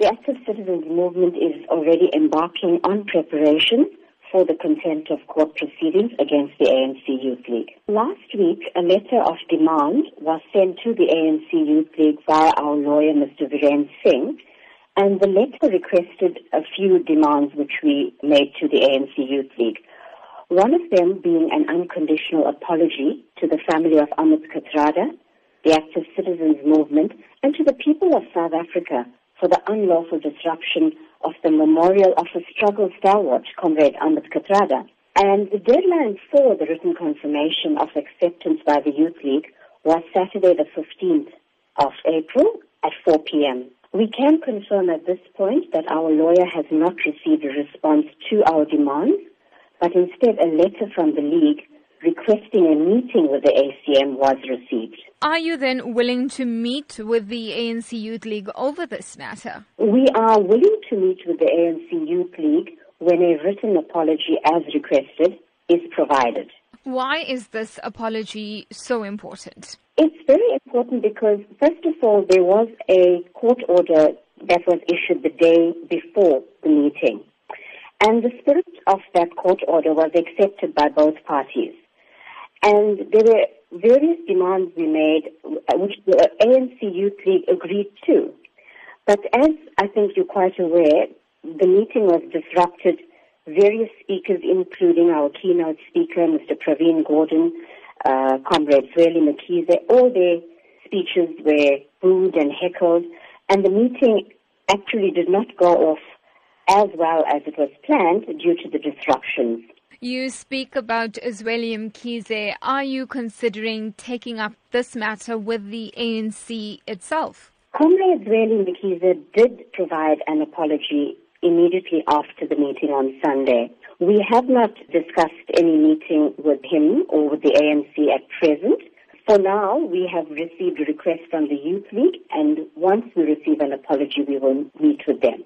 The Active Citizens Movement is already embarking on preparations for the contempt of court proceedings against the ANC Youth League. Last week, a letter of demand was sent to the ANC Youth League via our lawyer, Mr. Viren Singh, and the letter requested a few demands which we made to the ANC Youth League. One of them being an unconditional apology to the family of Ahmed Kathrada, the Active Citizens Movement, and to the people of South Africa for the unlawful disruption of the memorial of a struggle stalwart, Comrade Ahmed Kathrada. And the deadline for the written confirmation of acceptance by the Youth League was Saturday the 15th of April at 4 p.m. We can confirm at this point that our lawyer has not received a response to our demands, but instead a letter from the League requesting a meeting with the ACM was received. Are you then willing to meet with the ANC Youth League over this matter? We are willing to meet with the ANC Youth League when a written apology as requested is provided. Why is this apology so important? It's very important because, first of all, there was a court order that was issued the day before the meeting. And the spirit of that court order was accepted by both parties. And there were various demands we made, which the ANC Youth League agreed to. But as I think you're quite aware, the meeting was disrupted. Various speakers, including our keynote speaker, Mr. Pravin Gordhan, uh, Comrade Zweli Mkhize, all their speeches were booed and heckled, and the meeting actually did not go off as well as it was planned due to the disruptions. You speak about Zweli Mkhize. Are you considering taking up this matter with the ANC itself? Comrade Zweli Mkhize did provide an apology immediately after the meeting on Sunday. We have not discussed any meeting with him or with the ANC at present. For now, we have received a request from the Youth League, and once we receive an apology, we will meet with them.